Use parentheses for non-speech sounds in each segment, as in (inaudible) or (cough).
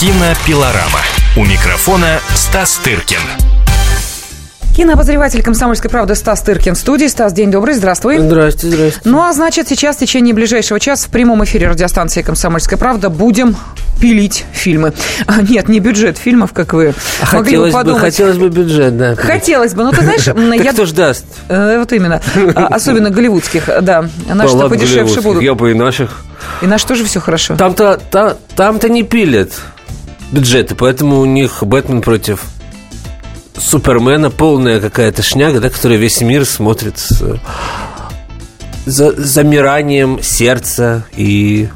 Кинопилорама. У микрофона Стас Тыркин. Кинообозреватель «Комсомольской правды» Стас Тыркин в студии. Стас, день добрый, здравствуй. Здрасте, здрасте. Ну, а значит, сейчас в течение ближайшего часа в прямом эфире радиостанции «Комсомольская правда» будем пилить фильмы. А, нет, не бюджет фильмов, как вы а могли хотелось бы подумать. Бы, хотелось бы бюджет, да. Хотелось бы, но ты знаешь... (laughs) Я... кто ж даст? Э, Вот именно. А, Особенно голливудских, да. Наши-то подешевше будут. Я бы и наших. И наш тоже все хорошо. Там-то, та- там-то не пилят бюджеты, поэтому у них Бэтмен против Супермена полная какая-то шняга, да, которая весь мир смотрит с за- замиранием сердца и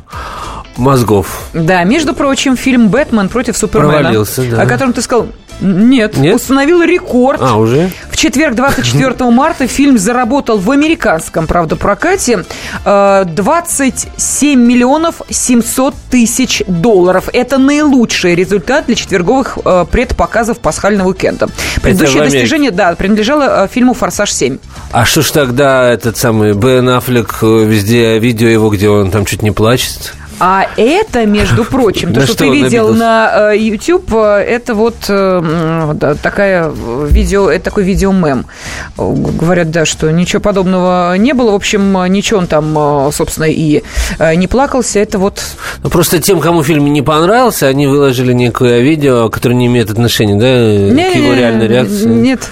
мозгов. Да, между прочим, фильм «Бэтмен против Супермена», Провалился, да. о котором ты сказал, нет, Нет? установил рекорд. А, уже? В четверг, 24 (laughs) марта, фильм заработал в американском, правда, прокате э, 27 миллионов 700 тысяч долларов. Это наилучший результат для четверговых э, предпоказов пасхального уикенда. Предыдущее достижение, да, принадлежало э, фильму «Форсаж 7». А что ж тогда этот самый Бен Аффлек э, везде видео его, где он там чуть не плачет? А это, между (laughs) прочим, то, что ты видел на э, YouTube, э, это вот э, такая видео, это такой видеомем. Говорят, да, что ничего подобного не было. В общем, ничего он там, собственно, и не плакался. Это вот... Ну, просто тем, кому фильм не понравился, они выложили некое видео, которое не имеет отношения, да, к его реальной реакции. Нет.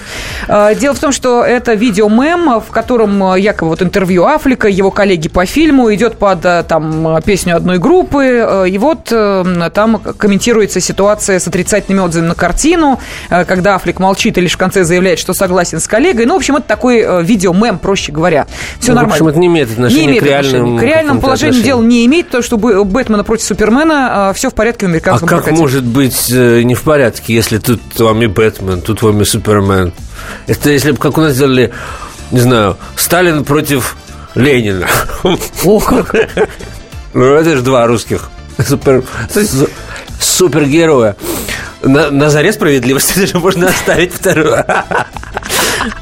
Э, Дело в том, что это видеомем, в котором якобы вот интервью Афлика, его коллеги по фильму, идет под там песню одной группы, э, и вот э, там комментируется ситуация с отрицательными отзывами на картину, э, когда Афлик молчит и лишь в конце заявляет, что согласен с коллегой. Ну, в общем, это такой видеомем, проще говоря. Все Ну, в нормально. общем, это не имеет отношения Не имеет к отношения. К реальному положению дела не имеет, то, что Б- Бэтмена против Супермена все в порядке в А американском как прокате. может быть не в порядке, если тут вами Бэтмен, тут вами Супермен? Это если бы, как у нас сделали, не знаю, Сталин против Ленина. О, как. (laughs) Ну, это же два русских супер, су- супергероя. На, на заре справедливости (laughs) даже можно оставить вторую.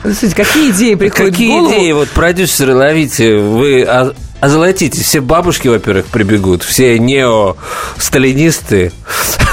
Слушайте, какие идеи приходят в Какие голову? идеи, вот продюсеры, ловите, вы озолотите. Все бабушки, во-первых, прибегут, все нео-сталинисты,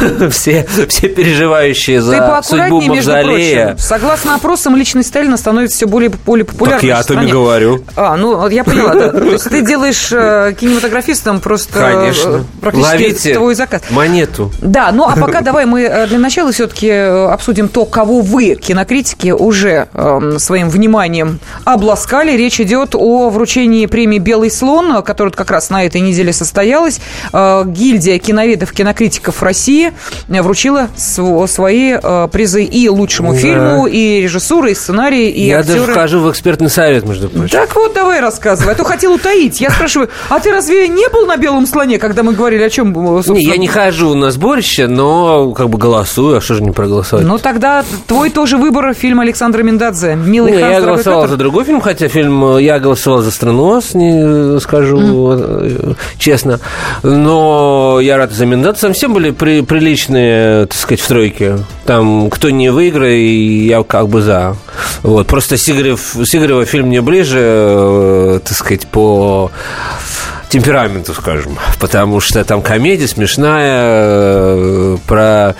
(laughs) все, все переживающие за судьбу мавзолея. прочим. Согласно опросам, личность Сталина становится все более, более популярной. Так я о том и говорю. А, ну, вот я поняла, да. То есть ты делаешь э, кинематографистом просто э, Конечно. практически Ловите твой заказ. монету. Да, ну а пока (laughs) давай мы э, для начала все-таки обсудим то, кого вы, кинокритики, уже эм, своим вниманием обласкали. Речь идет о вручении премии «Белый слон», которая как раз на этой неделе состоялась. Э, Гильдия киноведов, кинокритиков России э, вручила св- свои э, призы и лучшему Да. фильму, и режиссура, и сценарий, и я актеры. даже вхожу в экспертный совет, между прочим. Так вот, давай рассказывай. А то хотел утаить. Я спрашиваю, а ты разве не был на белом слоне, когда мы говорили о чем? Не, я не хожу на сборище, но как бы голосую, а что же не проголосовать? Ну, тогда твой тоже выбор фильм Александра Миндадзе. «Милый Не, Ханс, я голосовал Петр». за другой фильм, хотя фильм э, я голосовал за «Странос», не э, скажу э, честно. Но я рад за Миндат. Все были при- приличные, так сказать, в тройке. Там кто не выиграет, я как бы за. Вот. Просто Сигарев, Сигарева фильм мне ближе, э, так сказать, по темпераменту, скажем. Потому что там комедия смешная э, про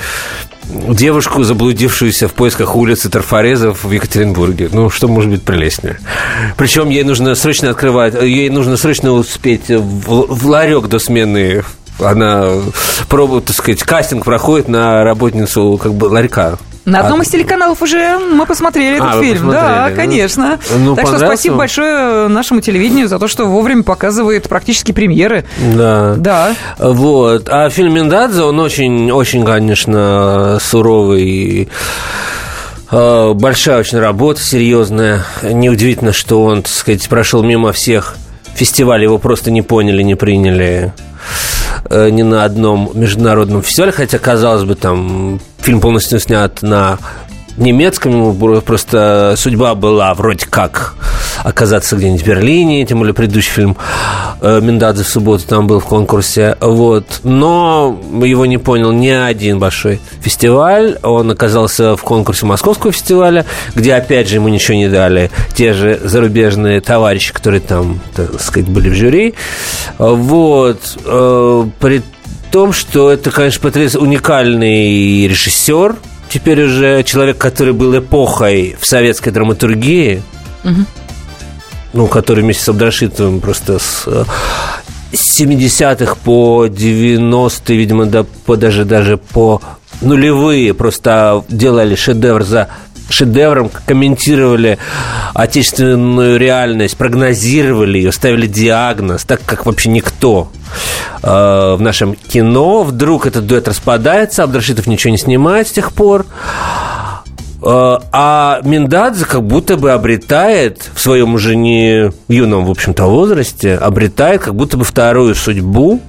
девушку, заблудившуюся в поисках улицы Тарфорезов в Екатеринбурге. Ну, что может быть прелестнее? Причем ей нужно срочно открывать, ей нужно срочно успеть в, в ларек до смены. Она пробует, так сказать, кастинг проходит на работницу как бы ларька. На одном А- из телеканалов уже мы посмотрели этот А, фильм. посмотрели, да, конечно. Ну, так что спасибо вам? большое нашему телевидению за то, что вовремя показывает практически премьеры. Да. Да. Вот. А фильм Мендадзе, он очень, очень, конечно, суровый. Э, Большая очень работа, серьезная. Неудивительно, что он, так сказать, прошел мимо всех фестивалей, его просто не поняли, не приняли э, ни на одном международном фестивале, хотя, казалось бы, там фильм полностью снят на немецком, просто судьба была вроде как оказаться где-нибудь в Берлине, тем более предыдущий фильм э, Миндадзе в субботу там был в конкурсе, вот. Но его не понял ни один большой фестиваль, он оказался в конкурсе Московского фестиваля, где опять же ему ничего не дали те же зарубежные товарищи, которые там, так сказать, были в жюри, вот. Э, при том, что это, конечно, потрясающий уникальный режиссер, теперь уже человек, который был эпохой в советской драматургии, угу. ну, который вместе с Абдрашитовым просто с 70-х по 90-е, видимо, да, по, даже, даже по нулевые просто делали шедевр за шедевром, комментировали отечественную реальность, прогнозировали ее, ставили диагноз, так как вообще никто э, в нашем кино. Вдруг этот дуэт распадается, Абдрашитов ничего не снимает с тех пор. Э, а Миндадзе как будто бы обретает в своем уже не юном, в общем-то, возрасте, обретает как будто бы вторую судьбу,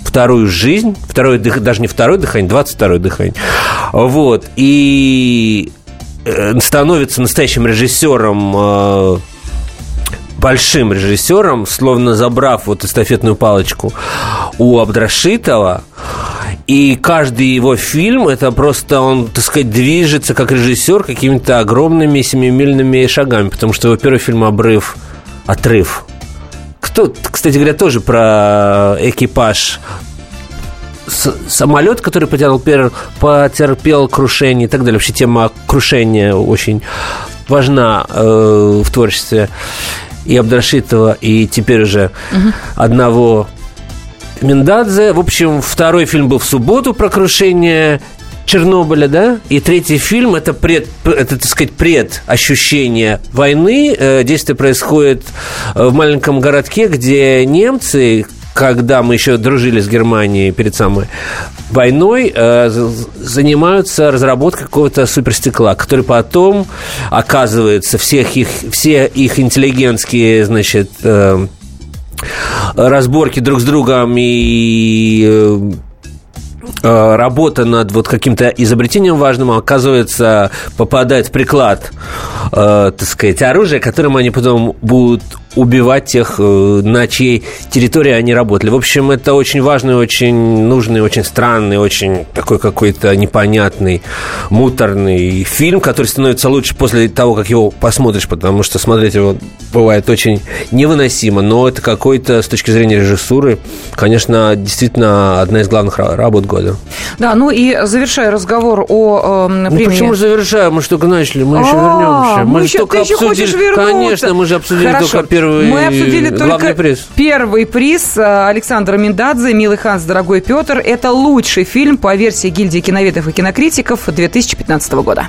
вторую жизнь, второе дых, даже не второе дыхание, 22 дыхание. Вот. И становится настоящим режиссером э, большим режиссером, словно забрав вот эстафетную палочку у Абдрашитова. И каждый его фильм, это просто он, так сказать, движется как режиссер какими-то огромными семимильными шагами, потому что его первый фильм «Обрыв», «Отрыв», кто, кстати говоря, тоже про экипаж самолет, который потерял, потерпел крушение и так далее. Вообще тема крушения очень важна э, в творчестве и Абдрашитова, и теперь уже угу. одного Миндадзе. В общем, второй фильм был в субботу про крушение Чернобыля, да, и третий фильм это пред, это, так сказать, пред ощущение войны. Э, действие происходит э, в маленьком городке, где немцы, когда мы еще дружили с Германией перед самой войной, э, занимаются разработкой какого-то суперстекла, который потом, оказывается, всех их, все их интеллигентские, значит, э, разборки друг с другом и э, работа над вот каким-то изобретением важным, оказывается, попадает в приклад, э, так сказать, оружия, которым они потом будут убивать тех, э, на чьей территории они работали. В общем, это очень важный, очень нужный, очень странный, очень такой какой-то непонятный, муторный фильм, который становится лучше после того, как его посмотришь, потому что смотреть его бывает очень невыносимо, но это какой-то, с точки зрения режиссуры, конечно, действительно одна из главных работ года. Да, ну и завершая разговор о э, премии... Ну почему завершаем? Мы же только начали, мы еще а, вернемся. Мы, еще, только ты обсудили... еще хочешь Конечно, мы же обсудили только первый Мы обсудили только приз. первый приз э, Александра Миндадзе, «Милый Ханс, дорогой Петр». Это лучший фильм по версии гильдии киноведов и кинокритиков 2015 года.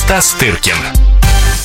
Стас Тыркин.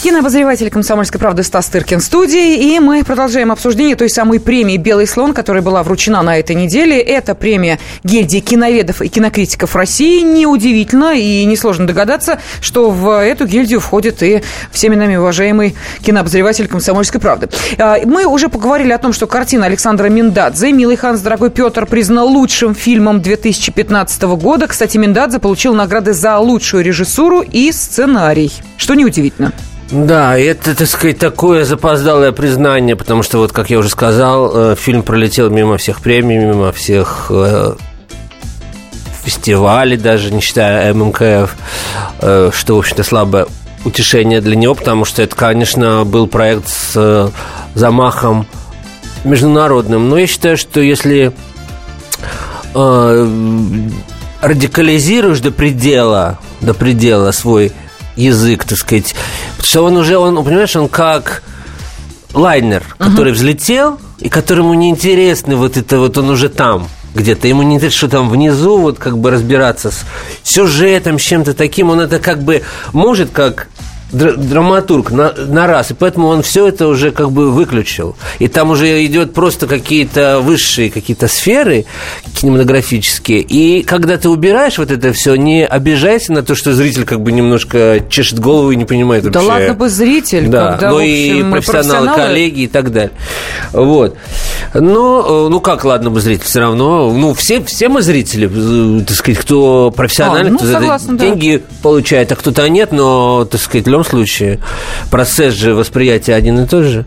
Кинообозреватель «Комсомольской правды» Стас Тыркин в студии. И мы продолжаем обсуждение той самой премии «Белый слон», которая была вручена на этой неделе. Это премия гильдии киноведов и кинокритиков России. Неудивительно и несложно догадаться, что в эту гильдию входит и всеми нами уважаемый кинообозреватель «Комсомольской правды». А, мы уже поговорили о том, что картина Александра Миндадзе «Милый Ханс, дорогой Петр» признана лучшим фильмом 2015 года. Кстати, Миндадзе получил награды за лучшую режиссуру и сценарий, что неудивительно. Да, это, так сказать, такое запоздалое признание, потому что, вот, как я уже сказал, э, фильм пролетел мимо всех премий, мимо всех э, фестивалей, даже не считая ММКФ, э, что, в общем-то, слабое утешение для него, потому что это, конечно, был проект с замахом международным. Но я считаю, что если радикализируешь до предела, до предела свой язык, так сказать. Потому что он уже, он, понимаешь, он как лайнер, который uh-huh. взлетел, и которому неинтересно вот это вот он уже там где-то. Ему не интересно, что там внизу, вот как бы разбираться с сюжетом, с чем-то таким. Он это как бы может как драматург на, на раз, и поэтому он все это уже как бы выключил. И там уже идет просто какие-то высшие какие-то сферы кинематографические. И когда ты убираешь вот это все, не обижайся на то, что зритель как бы немножко чешет голову и не понимает вообще. Да ладно бы зритель, да, когда, ну общем, и профессионалы, профессионалы... коллеги и так далее. Вот. Но, э, ну как, ладно бы зритель, все равно, ну все, все мы зрители, э, так сказать, кто профессиональный, а, ну, кто согласна, деньги да. получает, а кто-то нет, но, так сказать, любом случае процесс же восприятия один и тот же.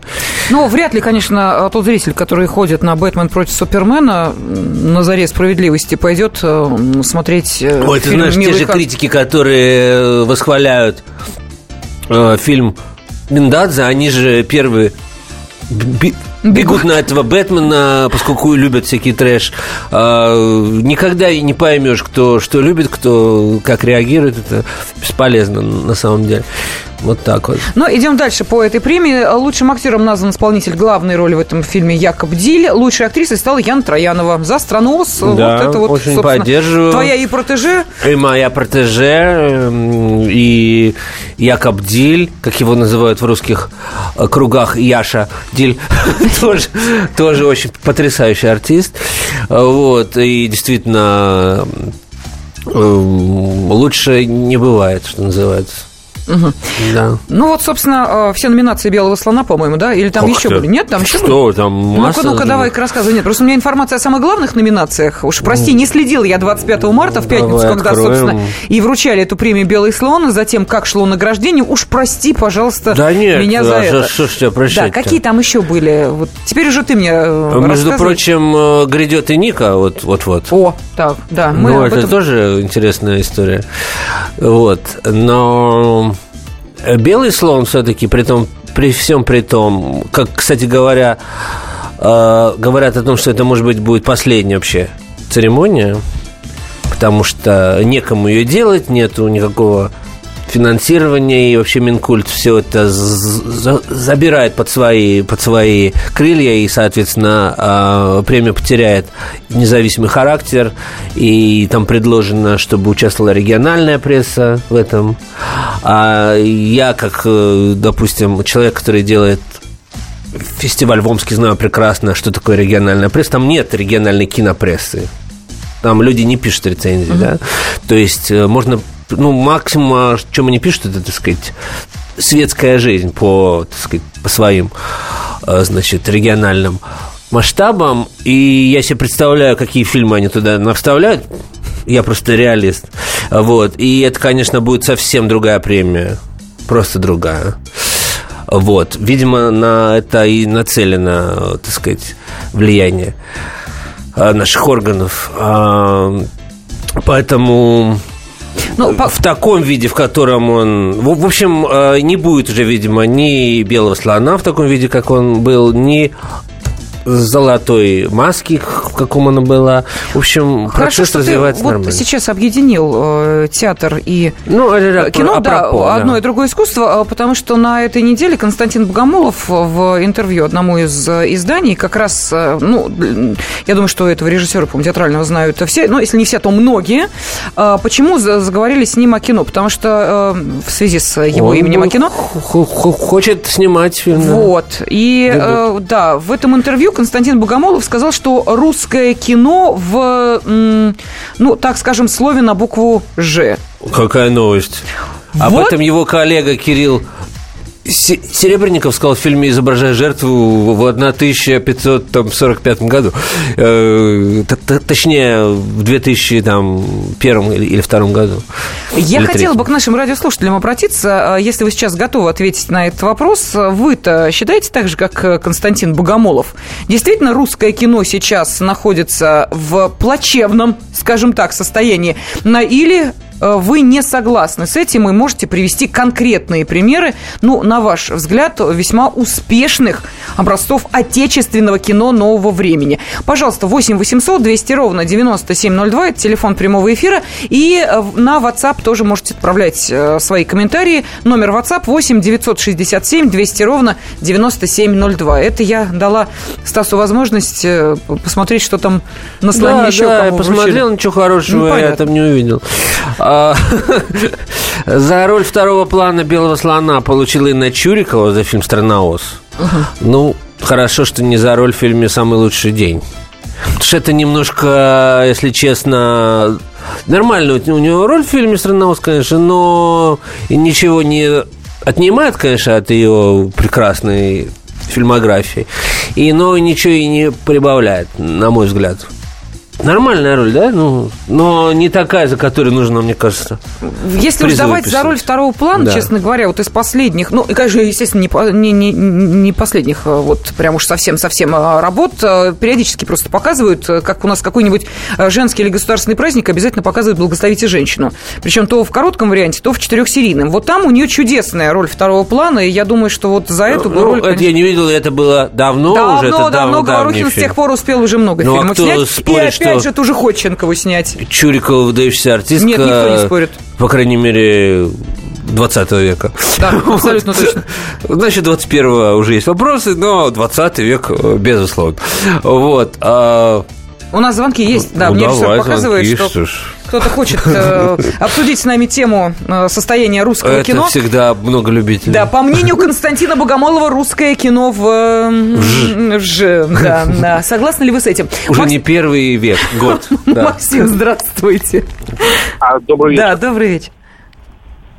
Ну, вряд ли, конечно, тот зритель, который ходит на «Бэтмен против Супермена» на заре справедливости, пойдет э, смотреть Ой, фильм ты знаешь, те же Хар... критики, которые восхваляют э, фильм Миндадзе, они же первые бегут на этого Бэтмена, поскольку любят всякий трэш. А, никогда не поймешь, кто что любит, кто как реагирует. Это бесполезно на самом деле. Вот так вот. Ну, идем дальше по этой премии. Лучшим актером назван исполнитель главной роли в этом фильме Якоб Диль. Лучшей актрисой стала Яна Троянова. За «Странос». Да, вот это вот, очень поддерживаю. Твоя и протеже. И моя протеже, и Якоб Диль, как его называют в русских кругах, Яша Диль, (laughs) (laughs) тоже, тоже очень потрясающий артист. Вот, и действительно лучше не бывает, что называется. Угу. Да. Ну вот, собственно, все номинации «Белого слона», по-моему, да? Или там Ох еще ты. были? Нет, там еще Что были? там? Масса Ну-ка, ну-ка, давай-ка рассказывай. Нет, просто у меня информация о самых главных номинациях. Уж прости, не следил я 25 марта в пятницу, Давай когда, откроем. собственно, и вручали эту премию «Белый слон», затем как шло награждение. Уж прости, пожалуйста, Да нет, меня за а это. что ж тебя Да, прощать какие там еще были? Вот теперь уже ты мне э, Между рассказывай. прочим, э, грядет и Ника, вот, вот, вот. О, так, да. Мы ну, это этом- тоже интересная история. Вот. Но белый слон все-таки, при том, при всем при том, как, кстати говоря, э, говорят о том, что это, может быть, будет последняя вообще церемония, потому что некому ее делать, нету никакого финансирования, и вообще Минкульт все это забирает под свои, под свои крылья, и, соответственно, а, премия потеряет независимый характер, и там предложено, чтобы участвовала региональная пресса в этом. А я, как, э, допустим, человек, который делает фестиваль в Омске, знаю прекрасно, что такое региональная пресса. Там нет региональной кинопрессы. Там люди не пишут рецензии, да. То есть э, можно, ну, максимум, а, что они пишут, это, так сказать, светская жизнь по, так сказать, по своим, э, значит, региональным масштабам. И я себе представляю, какие фильмы они туда навставляют. Я просто реалист. Вот. И это, конечно, будет совсем другая премия. Просто другая. Вот. Видимо, на это и нацелено, так сказать, влияние а, наших органов. А, Поэтому Ну, по- в таком виде, в котором он... В, в общем, э, не будет уже, видимо, ни белого слона в таком виде, как он был, ни золотой маски, в каком она была. В общем, Хорошо, процесс что ты развивается вот нормально. сейчас объединил э, театр и Ну, это Кино, а да, пропos, одно и другое искусство, а, потому что на этой неделе Константин Богомолов в интервью одному из э, изданий как раз, э, ну, я думаю, что этого режиссера, по театрального знают все, ну, если не все, то многие. Почему за- заговорили с ним о кино? Потому что э, в связи с его Он, именем о кино... Хочет снимать фильм. да. Вот. И э, да, в этом интервью Константин Богомолов сказал, что русское кино в, ну, так скажем, слове на букву «Ж». Какая новость. Об Вот. этом его коллега Кирилл Серебренников сказал в фильме «Изображая жертву» в 1545 году. Э, Точнее, в 2001 или или 2002 году. Я Или хотела бы к нашим радиослушателям обратиться. А, Если вы сейчас готовы ответить на этот вопрос, вы-то считаете так же, как э, Константин Богомолов? Действительно, русское кино сейчас находится в плачевном, скажем так, состоянии? На- Или вы не согласны с этим и можете привести конкретные примеры, ну, на ваш взгляд, весьма успешных образцов отечественного кино нового времени. Пожалуйста, 8 800 200 ровно 9702, это телефон прямого эфира, и э, на WhatsApp тоже можете отправлять э, свои комментарии. Номер WhatsApp 8 967 200 ровно 9702. Это я дала Стасу возможность э, посмотреть, что там на слоне Да, еще да, я кому посмотрел, вручили. ничего хорошего Ну, я там не увидел. А, (laughs) За роль второго плана «Белого слона» получила Инна Чурикова за фильм «Страна Оз». Ну, хорошо, что не за роль в фильме «Самый лучший день». Потому что это немножко, если честно, нормально у него роль в фильме «Страна Оз», конечно, но ничего не отнимает, конечно, от ее прекрасной фильмографии. И, но ничего и не прибавляет, на мой взгляд. Нормальная роль, да? Ну, но не такая, за которую нужно, мне кажется. Если уж давать за роль второго плана, да. честно говоря, вот из последних, ну, и, конечно, естественно, не, не, не последних, а вот прям уж совсем-совсем а, работ, а, периодически просто показывают, как у нас какой-нибудь женский или государственный праздник обязательно показывают «Благословите женщину». Причем то в коротком варианте, то в четырехсерийном. Вот там у нее чудесная роль второго плана, и я думаю, что вот за эту ну, роль... Это конечно... я не видел, это было давно, давно уже. Давно, давно. Говорухин с тех пор успел уже много ну, фильмов а снять. Спорит, и опять же, ту же Ходченкову снять. Чурикова, выдающаяся артистка. Нет, никто не спорит. По крайней мере, 20 века. Да, (laughs) абсолютно точно. Значит, 21 уже есть вопросы, но 20 век, безусловно. Вот. А у нас звонки есть, да, ну, мне давай, показывает, звонки, что, что кто-то хочет э, (laughs) обсудить с нами тему э, состояния русского Это кино. Это всегда много любителей. Да, по мнению (laughs) Константина Богомолова, русское кино в... Э, Ж. Да, (laughs) да. Согласны ли вы с этим? Уже Макс... не первый век, год. Да. Максим, здравствуйте. А, добрый вечер. Да, добрый вечер.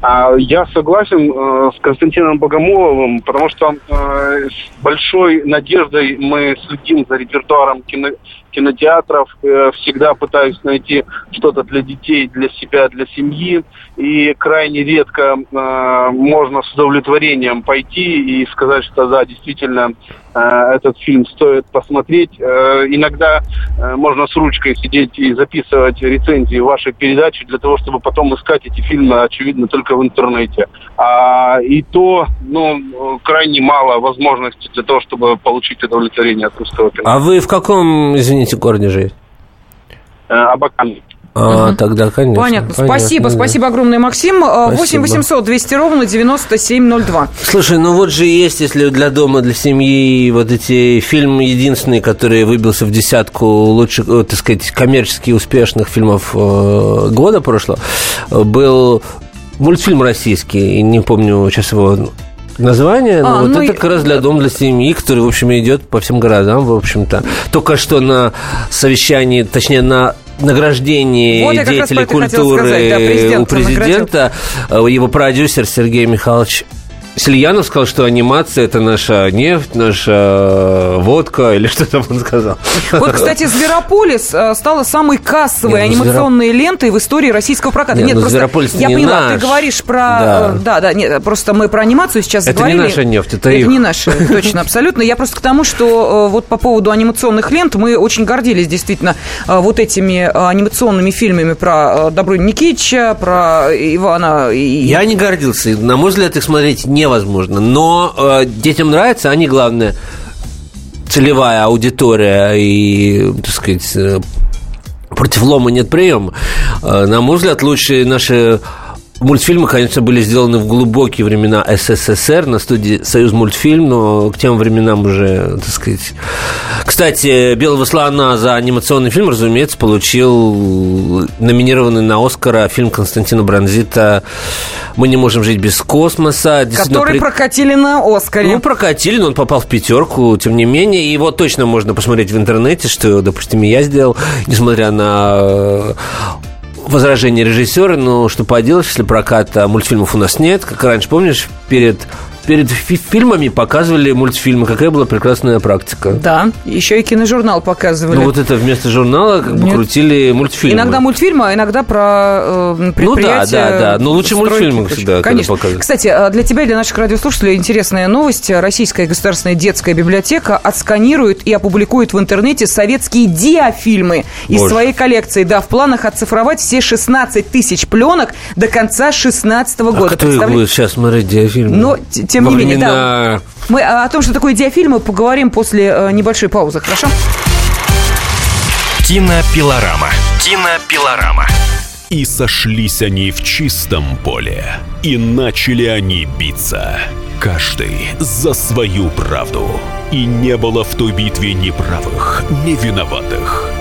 А, я согласен э, с Константином Богомоловым, потому что с большой надеждой мы следим за репертуаром кино, кинотеатров, э, всегда пытаюсь найти что-то для детей, для себя, для семьи, и крайне редко э, можно с удовлетворением пойти и сказать, что да, действительно э, этот фильм стоит посмотреть. Иногда можно с ручкой сидеть и записывать рецензии вашей передачи для того, чтобы потом искать эти фильмы, очевидно, только в интернете. А, и то, ну, крайне мало возможностей для того, чтобы получить удовлетворение от русского кино. А вы в каком, извините, извините, корни жить? Э, Абакан. А, угу. тогда, конечно. Понятно. Понятно спасибо, да. спасибо огромное, Максим. Э, спасибо. 8 800 200 ровно 9702. Слушай, ну вот же есть, если для дома, для семьи, вот эти фильмы единственные, которые выбился в десятку лучших, э, так сказать, коммерчески успешных фильмов года прошлого, был мультфильм российский, не помню сейчас его название, а, ну, вот ну, это как раз для дома, для семьи, который, в общем, идет по всем городам, в общем-то. Только что на совещании, точнее, на награждении вот деятелей культуры сказать, да, президент у президента, наградил. его продюсер Сергей Михайлович Сильянов сказал, что анимация – это наша нефть, наша водка, или (laughs) что там он сказал. Вот, кстати, «Зверополис» э, стала самой кассовой нет, ну, анимационной Звероп... лентой в истории российского проката. Нет, нет ну, просто я не поняла, наш. ты говоришь про... Да. Э, да, да, нет, просто мы про анимацию сейчас это говорили. Это не наша нефть, это Это их. не наша, (laughs) точно, абсолютно. Я просто к тому, что э, вот по поводу анимационных лент мы очень гордились действительно вот этими анимационными фильмами про Добрыню Никитича, про Ивана... Я не гордился. На мой взгляд, их смотреть не невозможно. Но э, детям нравится, они, главное, целевая аудитория и, так сказать, э, против лома нет приема. Э, на мой взгляд, лучшие наши Мультфильмы, конечно, были сделаны в глубокие времена СССР на студии «Союз мультфильм», но к тем временам уже, так сказать... Кстати, «Белого слона» за анимационный фильм, разумеется, получил номинированный на «Оскара» фильм Константина Бронзита «Мы не можем жить без космоса». Который при... прокатили на «Оскаре». Ну, прокатили, но он попал в пятерку, тем не менее. Его точно можно посмотреть в интернете, что, допустим, я сделал, несмотря на возражение режиссера, но что поделать, если проката мультфильмов у нас нет, как раньше, помнишь, перед перед фильмами показывали мультфильмы. Какая была прекрасная практика. Да, еще и киножурнал показывали. Ну, вот это вместо журнала как бы Нет. крутили мультфильмы. Иногда мультфильмы, а иногда про э, предприятия. Ну да, да, да. Но лучше мультфильмы всегда Конечно. Кстати, а для тебя и для наших радиослушателей интересная новость. Российская государственная детская библиотека отсканирует и опубликует в интернете советские диафильмы из Боже. своей коллекции. Да, в планах оцифровать все 16 тысяч пленок до конца 16 года. А кто их будет сейчас смотреть диафильмы? Но тем не менее, да. Мы о том, что такое диафильмы, поговорим после э, небольшой паузы, хорошо? Кинопилорама. Кинопилорама. И сошлись они в чистом поле, и начали они биться. Каждый за свою правду. И не было в той битве ни правых, ни виноватых.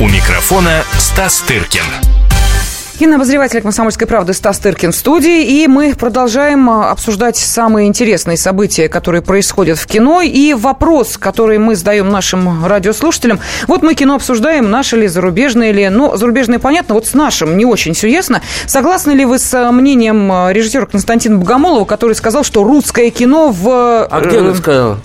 У микрофона Стас Тыркин. Кинообозреватель «Комсомольской правды» Стас Тыркин в студии. И мы продолжаем а, обсуждать самые интересные события, которые происходят в кино. И вопрос, который мы задаем нашим радиослушателям. Вот мы кино обсуждаем, наше ли, зарубежное ли. Ну, зарубежное понятно, вот с нашим не очень все ясно. Согласны ли вы с а, мнением а, режиссера Константина Богомолова, который сказал, что русское кино в... А где он сказал?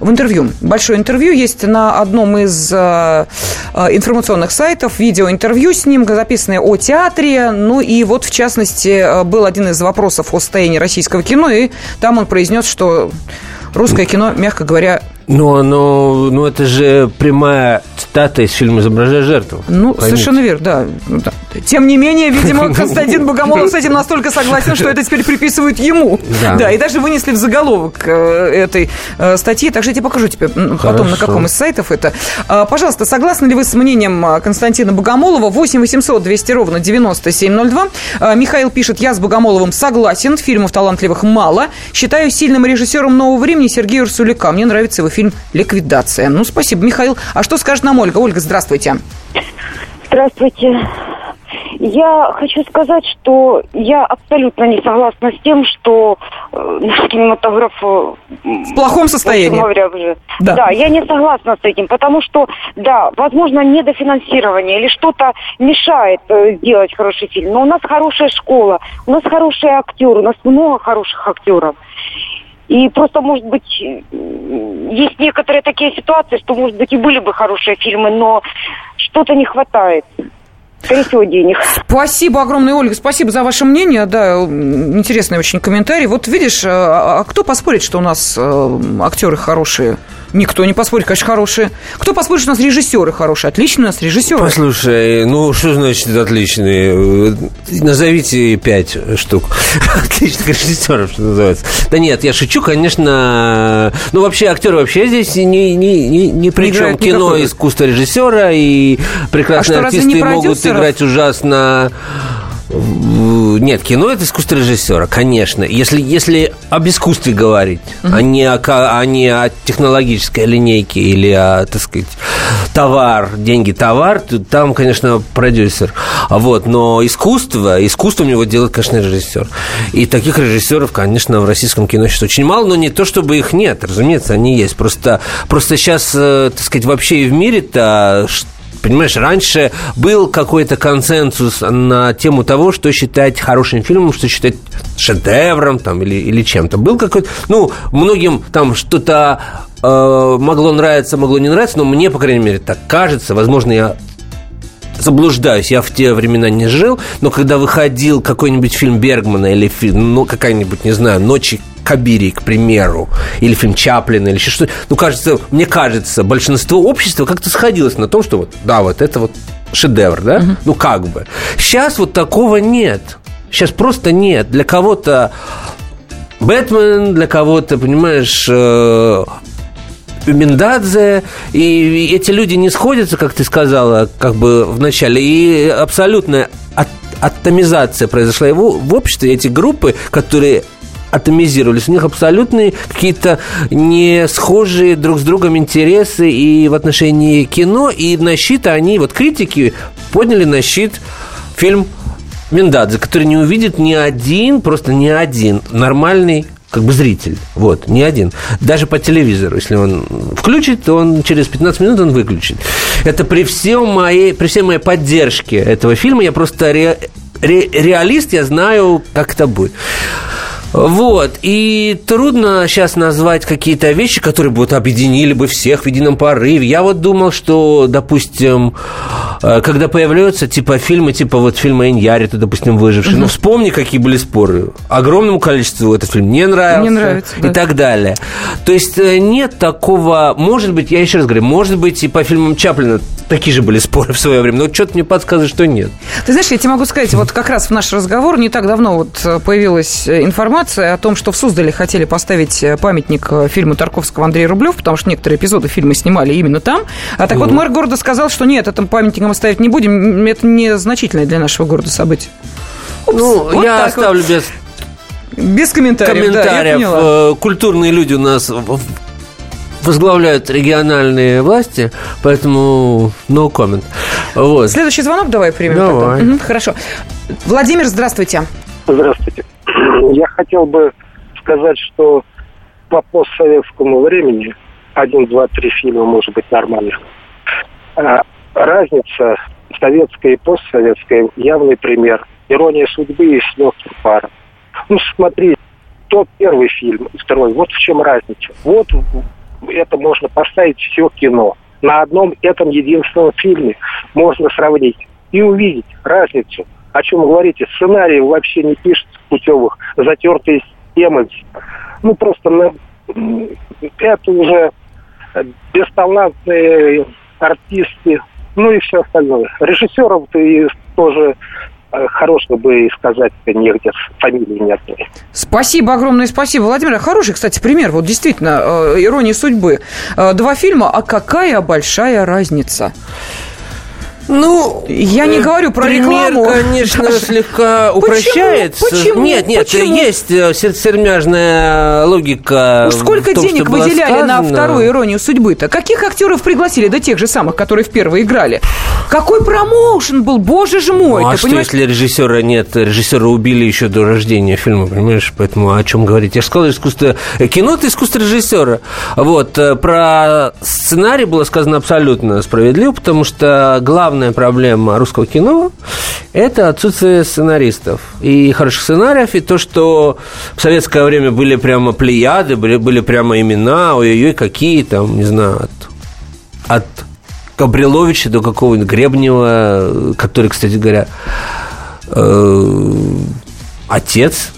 В интервью. Большое интервью есть на одном из э, э, информационных сайтов, видеоинтервью с ним, записанное о театре. Ну и вот, в частности, э, был один из вопросов о состоянии российского кино, и там он произнес, что русское кино, мягко говоря, но, но, но это же прямая цитата из фильма «Изображая жертву». Ну, Поймите. совершенно верно, да. да. Тем не менее, видимо, (laughs) Константин Богомолов с этим настолько согласен, что это теперь приписывают ему. Да. да, и даже вынесли в заголовок э, этой э, статьи. Так что я тебе покажу тебе потом, Хорошо. на каком из сайтов это. А, пожалуйста, согласны ли вы с мнением э, Константина Богомолова? 8 800 200 ровно 9702. А, Михаил пишет, я с Богомоловым согласен, фильмов талантливых мало. Считаю сильным режиссером нового времени Сергея Урсулика. Мне нравится его фильм «Ликвидация». Ну, спасибо, Михаил. А что скажет нам Ольга? Ольга, здравствуйте. Здравствуйте. Я хочу сказать, что я абсолютно не согласна с тем, что э, наш кинематограф... Э, в плохом состоянии. Говоря, уже. Да. да, я не согласна с этим, потому что, да, возможно, недофинансирование или что-то мешает э, сделать хороший фильм. Но у нас хорошая школа, у нас хорошие актеры, у нас много хороших актеров. И просто, может быть, есть некоторые такие ситуации, что, может быть, и были бы хорошие фильмы, но что-то не хватает. Скорее всего, денег. Спасибо огромное, Ольга. Спасибо за ваше мнение. Да, интересный очень комментарий. Вот видишь, а, а кто поспорит, что у нас э, актеры хорошие? Никто не поспорит, конечно, хорошие. Кто поспорит, что у нас режиссеры хорошие? Отличные у нас режиссеры. Послушай, ну что значит отличные? Назовите пять штук (laughs) отличных режиссеров, что называется. Да нет, я шучу, конечно. Ну, вообще, актеры вообще здесь ни, ни, ни, ни при чем. Кино, искусство режиссера, и прекрасные а артисты могут играть ужасно нет, кино это искусство режиссера, конечно. Если, если об искусстве говорить, uh-huh. а, не о, а не о технологической линейке или о, так сказать, товар, деньги, товар, то там, конечно, продюсер. Вот, но искусство, искусство у него делает, конечно, режиссер. И таких режиссеров, конечно, в российском кино сейчас очень мало, но не то, чтобы их нет, разумеется, они есть. Просто, просто сейчас, э, так сказать, вообще и в мире-то Понимаешь, раньше был какой-то консенсус на тему того, что считать хорошим фильмом, что считать шедевром там, или, или чем-то. Был какой-то... Ну, многим там что-то э, могло нравиться, могло не нравиться, но мне, по крайней мере, так кажется. Возможно, я заблуждаюсь, я в те времена не жил, но когда выходил какой-нибудь фильм Бергмана или фильм, ну, какая-нибудь, не знаю, «Ночи Кабири, к примеру, или фильм Чаплина, или что-то. Ну, кажется, мне кажется, большинство общества как-то сходилось на том, что вот, да, вот это вот шедевр, да? Угу. Ну, как бы. Сейчас вот такого нет. Сейчас просто нет. Для кого-то Бэтмен, для кого-то, понимаешь, э, Миндадзе, и эти люди не сходятся, как ты сказала, как бы в начале, и абсолютная атомизация произошла его в обществе, эти группы, которые атомизировались. У них абсолютные какие-то не схожие друг с другом интересы и в отношении кино, и на щит они, вот критики, подняли на щит фильм Миндадзе, который не увидит ни один, просто ни один нормальный как бы зритель. Вот, не один. Даже по телевизору, если он включит, то он через 15 минут он выключит. Это при, всем моей, при всей моей поддержке этого фильма, я просто ре, ре, реалист, я знаю, как это будет. Вот. И трудно сейчас назвать какие-то вещи, которые бы вот объединили бы всех в едином порыве. Я вот думал, что, допустим, э, когда появляются типа фильмы, типа вот фильма Иньяри, то, допустим, «Выживший», угу. ну, вспомни, какие были споры. Огромному количеству этот фильм не нравился. Не нравится, И так далее. То есть э, нет такого... Может быть, я еще раз говорю, может быть, и по фильмам Чаплина такие же были споры в свое время, но что-то мне подсказывает, что нет. Ты знаешь, я тебе могу сказать, вот как раз в наш разговор не так давно вот э, появилась информация о том, что в Суздале хотели поставить памятник фильму Тарковского Андрея Рублев, потому что некоторые эпизоды фильма снимали именно там. А так вот мэр города сказал, что нет, этом памятником мы ставить не будем, это незначительное для нашего города событие. Упс, ну, вот я оставлю вот. без без комментариев. Комментариев. Да, э, Культурные люди у нас возглавляют региональные власти, поэтому no comment. Вот. Следующий звонок давай примем. Давай. Угу, хорошо. Владимир, здравствуйте. Здравствуйте. Я хотел бы сказать, что по постсоветскому времени один, два, три фильма может быть нормальных. А разница советская и постсоветская явный пример. Ирония судьбы и с легким паром. Ну, смотри, тот первый фильм и второй, вот в чем разница. Вот это можно поставить все кино. На одном этом единственном фильме можно сравнить и увидеть разницу. О чем вы говорите? Сценарии вообще не пишутся путевых, затертые темы. Ну, просто на... это уже бесталантные артисты, ну и все остальное. Режиссеров-то и тоже э, хорошего бы и сказать негде, фамилии нет. Спасибо, огромное спасибо. Владимир, хороший, кстати, пример. Вот действительно, э, «Ирония судьбы». Э, два фильма, а какая большая разница? Ну, я не говорю про пример, рекламу. конечно, Даша. (laughs) слегка упрощается. Почему? Нет, нет, Почему? есть э, сермяжная логика. Уж сколько том, денег выделяли сказано. на вторую иронию судьбы-то? Каких актеров пригласили? Да тех же самых, которые в первой играли. Какой промоушен был, боже ж мой. Ну, а что, понимаешь? если режиссера нет? Режиссера убили еще до рождения фильма, понимаешь? Поэтому о чем говорить? Я же сказал, искусство... Кино – это искусство режиссера. Вот. Э, про сценарий было сказано абсолютно справедливо, потому что главное главная проблема русского кино – это отсутствие сценаристов. И хороших сценариев, и то, что в советское время были прямо плеяды, были, были прямо имена, ой-ой-ой, какие там, не знаю, от, от Кабриловича до какого-нибудь Гребнева, который, кстати говоря, э, отец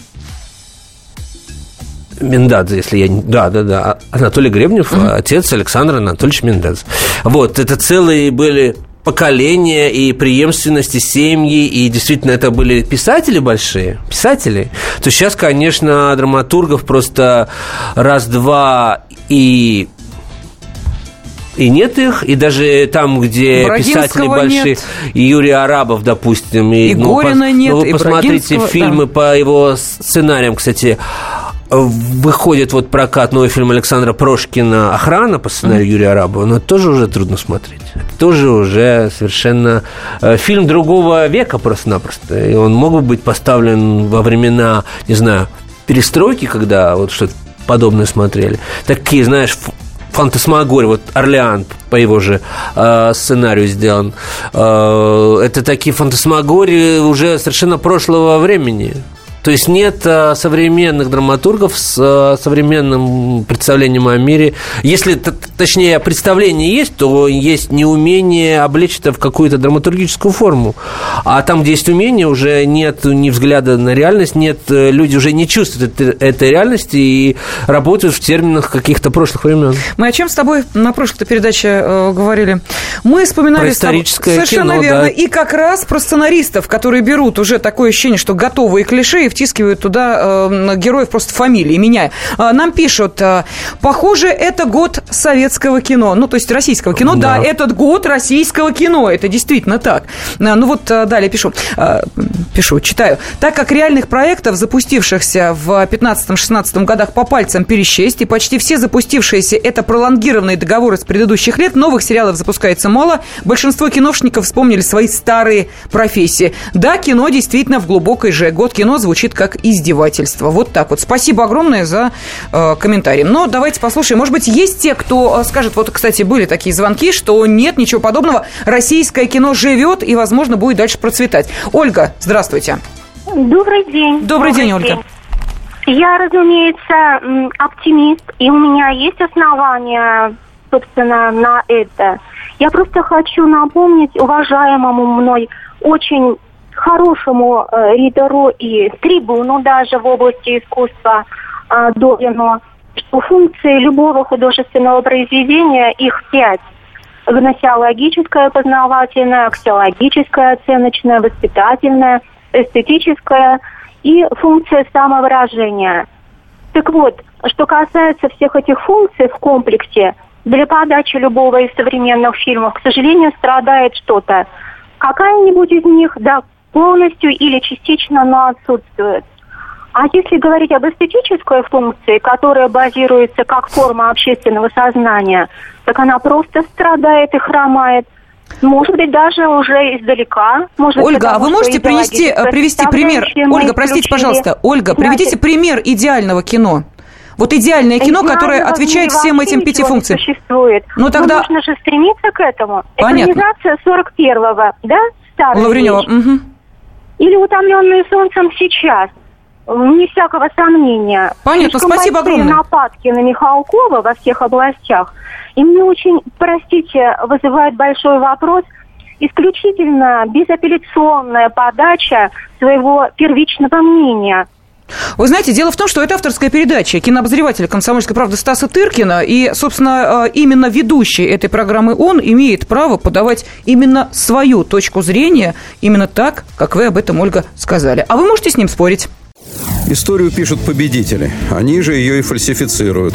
Миндадзе, если я... Да, да, да. Анатолий Гребнев, mm-hmm. отец Александр Анатольевич Миндадзе. Вот, это целые были поколения и преемственности семьи, и действительно это были писатели большие, писатели, то сейчас, конечно, драматургов просто раз-два и и нет их, и даже там, где писатели большие, нет. и Юрий Арабов, допустим, и, и ну, Горина пос, нет, ну, вы посмотрите фильмы да. по его сценариям, кстати, выходит вот прокат новый фильм Александра Прошкина «Охрана» по сценарию mm-hmm. Юрия Арабова, но это тоже уже трудно смотреть. Это тоже уже совершенно э, фильм другого века просто-напросто. И он мог бы быть поставлен во времена, не знаю, перестройки, когда вот что-то подобное смотрели. Такие, знаешь, фантасмагория, вот Орлеан по его же э, сценарию сделан. Э, это такие фантасмагории уже совершенно прошлого времени. То есть нет а, современных драматургов с а, современным представлением о мире. Если, точнее, представление есть, то есть неумение облечь это в какую-то драматургическую форму. А там, где есть умение, уже нет ни взгляда на реальность, нет, э, люди уже не чувствуют это, этой реальности и работают в терминах каких-то прошлых времен. Мы о чем с тобой на прошлой передаче э, говорили? Мы вспоминали... Про историческое Совершенно кино, верно. Да. И как раз про сценаристов, которые берут уже такое ощущение, что готовые клише и втискивают туда э, героев просто фамилии, меняя. Э, нам пишут, э, похоже, это год советского кино, ну, то есть российского кино. Да, да этот год российского кино, это действительно так. Э, ну, вот далее пишу, пишу, читаю. Так как реальных проектов, запустившихся в 15-16 годах по пальцам пересчесть, и почти все запустившиеся это пролонгированные договоры с предыдущих лет, новых сериалов запускается мало, большинство киношников вспомнили свои старые профессии. Да, кино действительно в глубокой же. Год кино звучит звучит как издевательство. Вот так вот. Спасибо огромное за э, комментарий. Но давайте послушаем. Может быть, есть те, кто э, скажет, вот, кстати, были такие звонки, что нет ничего подобного. Российское кино живет и, возможно, будет дальше процветать. Ольга, здравствуйте. Добрый день. Добрый, Добрый день, Ольга. Я, разумеется, оптимист, и у меня есть основания, собственно, на это. Я просто хочу напомнить уважаемому мной очень хорошему э, ридеру и трибуну даже в области искусства э, Долину, что функции любого художественного произведения, их пять. Гносеологическая, познавательная, аксиологическая, оценочная, воспитательная, эстетическая и функция самовыражения. Так вот, что касается всех этих функций в комплексе, для подачи любого из современных фильмов, к сожалению, страдает что-то. Какая-нибудь из них, да, полностью или частично, но отсутствует. А если говорить об эстетической функции, которая базируется как форма общественного сознания, так она просто страдает и хромает. Может быть, даже уже издалека. Может Ольга, потому, а вы можете принести, привести пример? Ольга, простите, пожалуйста. Ольга, приведите пример идеального кино. Вот идеальное кино, которое отвечает всем этим пяти функциям. Существует. Ну тогда... Но нужно же стремиться к этому. Понятно. Экранизация 41-го, да? Лавренева, угу. Или утомленные солнцем сейчас. Не всякого сомнения. Понятно, Слишком спасибо огромное. нападки на Михалкова во всех областях. И мне очень, простите, вызывает большой вопрос исключительно безапелляционная подача своего первичного мнения – вы знаете, дело в том, что это авторская передача кинообозревателя «Комсомольской правды» Стаса Тыркина, и, собственно, э, именно ведущий этой программы он имеет право подавать именно свою точку зрения, именно так, как вы об этом, Ольга, сказали. А вы можете с ним спорить? Историю пишут победители, они же ее и фальсифицируют.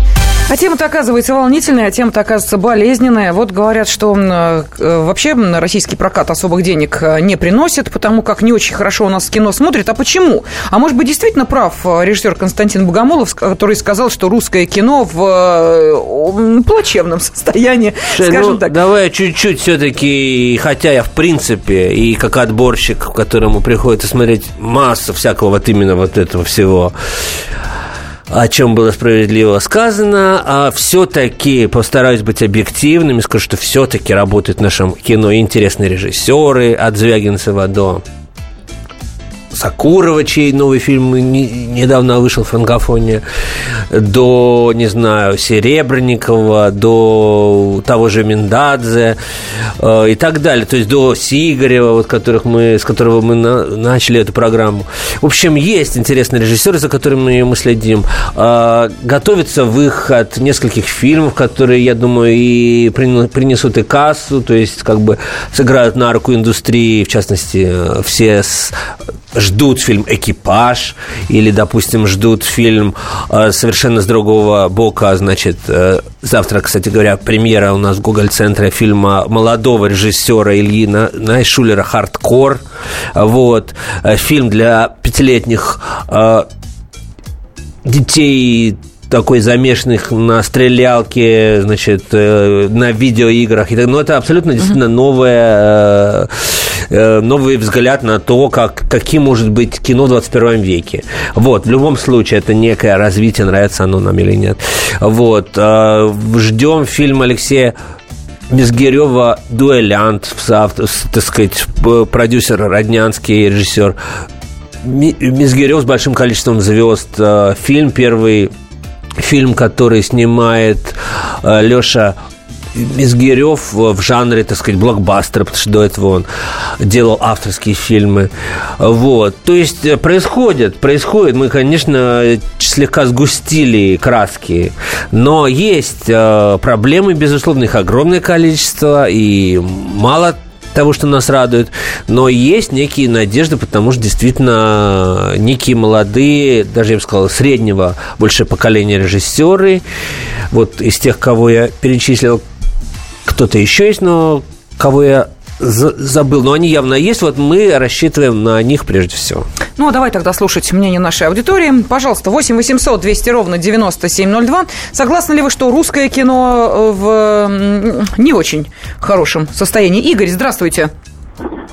А тема-то оказывается волнительная, а тема-то оказывается болезненная. Вот говорят, что э, вообще российский прокат особых денег э, не приносит, потому как не очень хорошо у нас кино смотрит. А почему? А может быть, действительно прав э, режиссер Константин Богомолов, который сказал, что русское кино в плачевном (laughs) состоянии, Слушай, скажем ну, так. Давай чуть-чуть все-таки, хотя я в принципе и как отборщик, которому приходится смотреть массу всякого вот именно вот этого всего, о чем было справедливо сказано, а все-таки постараюсь быть объективным и скажу, что все-таки работают в нашем кино интересные режиссеры от Звягинцева до Сакурова, чей новый фильм не, недавно вышел в франкофоне, до, не знаю, Серебренникова, до того же Миндадзе э, и так далее. То есть до Сигарева, вот, которых мы, с которого мы на, начали эту программу. В общем, есть интересные режиссеры, за которыми мы следим. Э, готовится выход нескольких фильмов, которые, я думаю, и принесут и кассу, то есть как бы сыграют на руку индустрии, в частности, э, все с ждут фильм «Экипаж» или, допустим, ждут фильм э, совершенно с другого бока, значит, э, завтра, кстати говоря, премьера у нас в Гоголь-центре фильма молодого режиссера Ильи Найшулера «Хардкор», вот, э, фильм для пятилетних детей такой замешанных на стрелялке, значит, на видеоиграх. Ну, это абсолютно действительно новое, новый взгляд на то, как, каким может быть кино в 21 веке. Вот, в любом случае, это некое развитие, нравится оно нам или нет. Вот, э, ждем фильм Алексея Мизгирева «Дуэлянт», так сказать, продюсер Роднянский, режиссер Мизгирев с большим количеством звезд. Фильм первый фильм, который снимает э, Леша Мизгирев в жанре, так сказать, блокбастера, потому что до этого он делал авторские фильмы. Вот. То есть э, происходит, происходит. Мы, конечно, слегка сгустили краски, но есть э, проблемы, безусловно, их огромное количество, и мало того, что нас радует, но есть некие надежды, потому что действительно некие молодые, даже я бы сказал, среднего больше поколения режиссеры, вот из тех, кого я перечислил, кто-то еще есть, но кого я забыл, но они явно есть. Вот мы рассчитываем на них прежде всего. Ну, а давай тогда слушать мнение нашей аудитории. Пожалуйста, 8 800 200 ровно 9702. Согласны ли вы, что русское кино в не очень хорошем состоянии? Игорь, здравствуйте.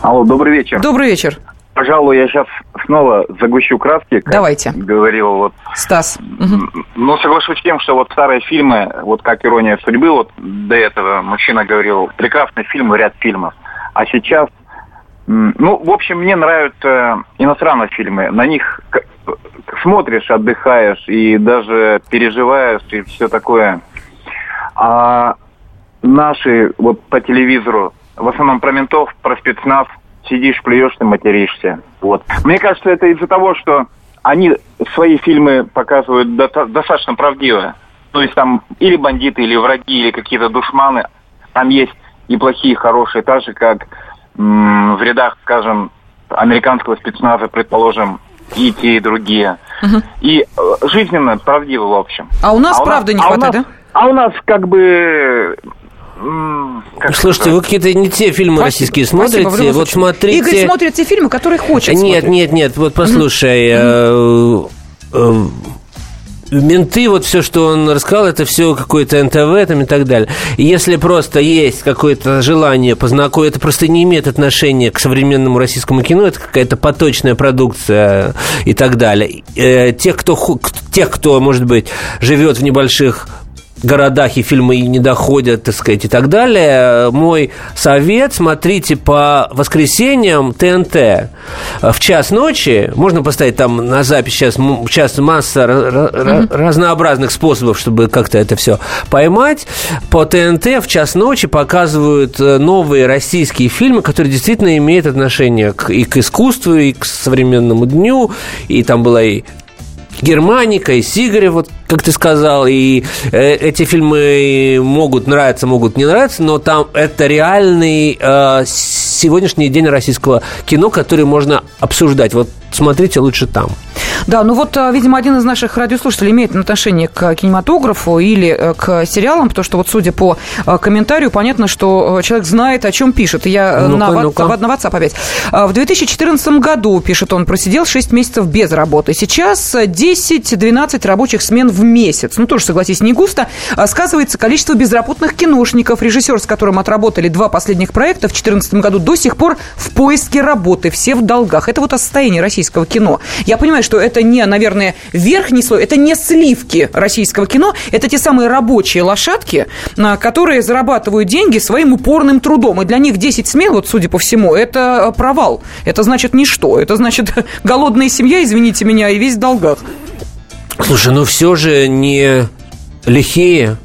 Алло, добрый вечер. Добрый вечер. Пожалуй, я сейчас снова загущу краски. Как Давайте. Говорил вот. Стас. Ну, соглашусь с тем, что вот старые фильмы, вот как «Ирония судьбы», вот до этого мужчина говорил, прекрасный фильм, ряд фильмов. А сейчас, ну, в общем, мне нравятся иностранные фильмы. На них смотришь, отдыхаешь и даже переживаешь и все такое. А наши вот по телевизору, в основном про ментов, про спецназ – сидишь, плюешь и материшься. Вот. Мне кажется, это из-за того, что они свои фильмы показывают достаточно правдиво. То есть там или бандиты, или враги, или какие-то душманы. Там есть и плохие, и хорошие, так же, как м- в рядах, скажем, американского спецназа, предположим, и те, и другие. Угу. И э, жизненно правдиво, в общем. А у нас а правды не а хватает, нас, да? А у нас как бы как Слушайте, вы какие-то не те фильмы Спасибо. российские смотрите. Спасибо, вот смотрите. Игорь смотрит те фильмы, которые хочет. Нет, смотреть. нет, нет. Вот послушай. Mm-hmm. Э, э, менты, вот все, что он рассказал, это все какое-то НТВ там и так далее. И если просто есть какое-то желание познакомиться, это просто не имеет отношения к современному российскому кино, это какая-то поточная продукция и так далее. Э, тех, кто, тех, кто, может быть, живет в небольших городах и фильмы не доходят, так сказать, и так далее, мой совет, смотрите по воскресеньям ТНТ в час ночи, можно поставить там на запись сейчас, сейчас масса mm-hmm. разнообразных способов, чтобы как-то это все поймать, по ТНТ в час ночи показывают э, новые российские фильмы, которые действительно имеют отношение к, и к искусству, и к современному дню, и там была и Германика, и Сигарев, вот как ты сказал, и э, эти фильмы могут нравиться, могут не нравиться, но там это реальный э, сегодняшний день российского кино, который можно обсуждать. Вот смотрите лучше там. Да, ну вот, а, видимо, один из наших радиослушателей имеет отношение к кинематографу или э, к сериалам, потому что вот, судя по комментарию, понятно, что э, человек знает, о чем пишет. Я э, ну на, ну на WhatsApp опять. В 2014 году, пишет он, просидел 6 месяцев без работы. Сейчас 10-12 рабочих смен в месяц. Ну, тоже, согласись, не густо. Сказывается количество безработных киношников. Режиссер, с которым отработали два последних проекта в 2014 году, до сих пор в поиске работы. Все в долгах. Это вот о состоянии российского кино. Я понимаю, что это не, наверное, верхний слой, это не сливки российского кино, это те самые рабочие лошадки, а, которые зарабатывают деньги своим упорным трудом. И для них 10 смен, вот судя по всему, это провал. Это значит ничто. Это значит (laughs) голодная семья, извините меня, и весь в долгах. Слушай, ну все же не лихие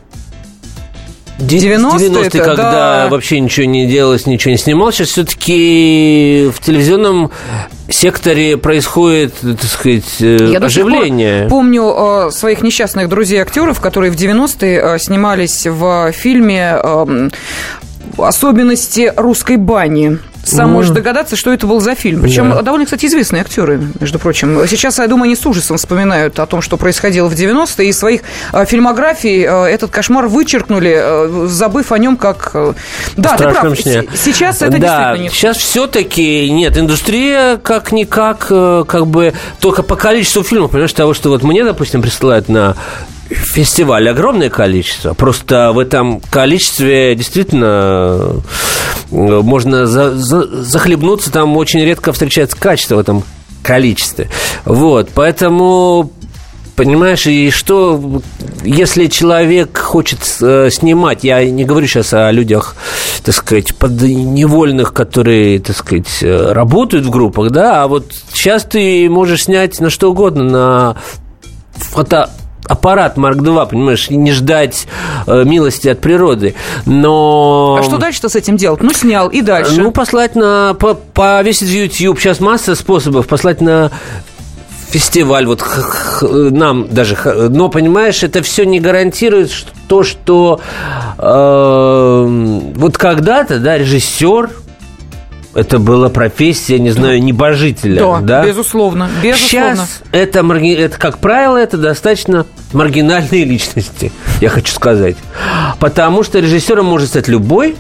90-е, 90 когда да. вообще ничего не делалось, ничего не снималось. Сейчас все-таки в телевизионном секторе происходит, так сказать, э, Я оживление. помню э, своих несчастных друзей-актеров, которые в 90-е э, снимались в фильме э, «Особенности русской бани». Сам mm. можешь догадаться, что это был за фильм. Причем yeah. довольно, кстати, известные актеры, между прочим. Сейчас, я думаю, они с ужасом вспоминают о том, что происходило в 90-е. Из своих э, фильмографий э, этот кошмар вычеркнули, э, забыв о нем как... Э, да, ты прав. Сне. Сейчас это да, действительно не... сейчас все-таки нет. Индустрия как-никак, э, как бы только по количеству фильмов, понимаешь, того, что вот мне, допустим, присылают на фестиваль огромное количество. Просто в этом количестве действительно э, можно за, за, захлебнуться. Там очень редко встречается качество в этом количестве. Вот, поэтому Понимаешь, и что, если человек хочет э, снимать, я не говорю сейчас о людях, так сказать, подневольных, которые, так сказать, э, работают в группах, да, а вот сейчас ты можешь снять на что угодно, на фото аппарат Марк 2, понимаешь, не ждать э, милости от природы. Но... А что дальше-то с этим делать? Ну, снял, и дальше? Ну, послать на... По, повесить в YouTube. Сейчас масса способов. Послать на фестиваль, вот нам даже, но понимаешь, это все не гарантирует то, что э, вот когда-то, да, режиссер это была профессия, не знаю, небожителя. Да, да? безусловно, безусловно. Сейчас это, это, как правило, это достаточно маргинальные (laughs) личности, я хочу сказать. Потому что режиссером может стать любой,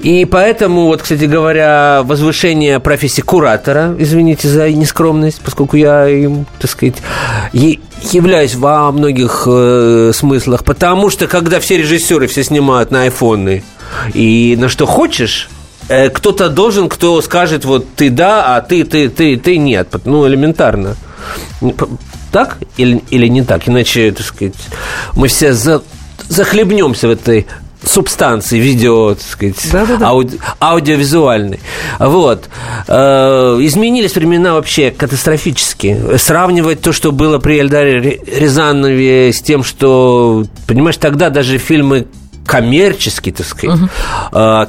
И поэтому, вот, кстати говоря, возвышение профессии куратора, извините за нескромность, поскольку я им, так сказать, являюсь во многих э, смыслах, потому что когда все режиссеры все снимают на айфоны и на что хочешь, э, кто-то должен, кто скажет, вот ты да, а ты, ты, ты, ты нет. Ну, элементарно. Так или, или не так? Иначе, так сказать, мы все за, захлебнемся в этой субстанции видео, так сказать, да, да, да. Ауди, аудиовизуальной. Вот. Э, изменились времена вообще катастрофически. Сравнивать то, что было при Эльдаре Рязанове с тем, что, понимаешь, тогда даже фильмы коммерческие, так сказать, угу. э,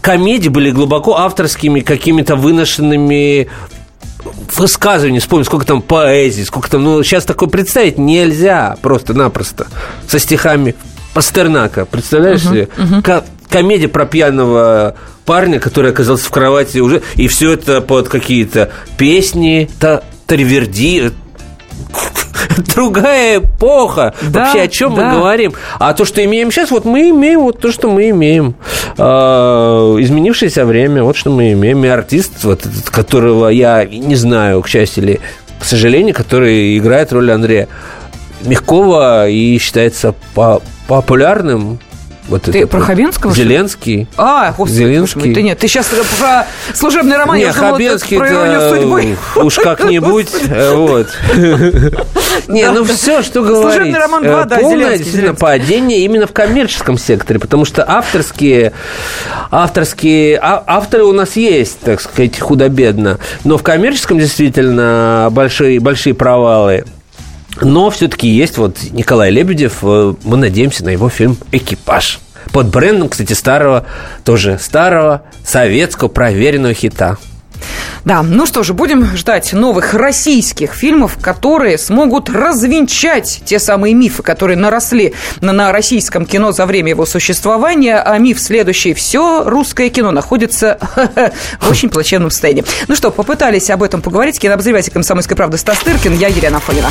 комедии были глубоко авторскими, какими-то выношенными высказывания, вспомни, сколько там поэзии, сколько там, ну, сейчас такое представить нельзя просто-напросто со стихами Пастернака, представляешь uh-huh, себе? Uh-huh. комедия про пьяного парня, который оказался в кровати уже, и все это под какие-то песни, та, Тариверди, (laughs) другая эпоха. Да, Вообще, о чем да. мы говорим? А то, что имеем сейчас, вот мы имеем вот то, что мы имеем. А, изменившееся время, вот что мы имеем. И артист, вот, которого я не знаю, к счастью или к сожалению, который играет роль Андрея Мягкова и считается по популярным вот ты это, про Хабенского? Зеленский. А, господи, Зеленский. Ты нет, ты сейчас про служебный роман. Нет, Хабенский про иронию судьбы. Уж как-нибудь, (laughs) э, вот. Не, ну все, что говорить. Служебный роман 2, да, Полное действительно падение именно в коммерческом секторе, потому что авторские, авторские, а, авторы у нас есть, так сказать, худо-бедно, но в коммерческом действительно большие, большие провалы. Но все-таки есть вот Николай Лебедев. Э, мы надеемся на его фильм «Экипаж». Под брендом, кстати, старого, тоже старого, советского, проверенного хита. Да, ну что же, будем ждать новых российских фильмов, которые смогут развенчать те самые мифы, которые наросли на, на российском кино за время его существования. А миф следующий – все русское кино находится (laughs) в очень плачевном состоянии. Ну что, попытались об этом поговорить. Кинообозреватель «Комсомольской правды» Стас Тыркин, я Елена Фонина.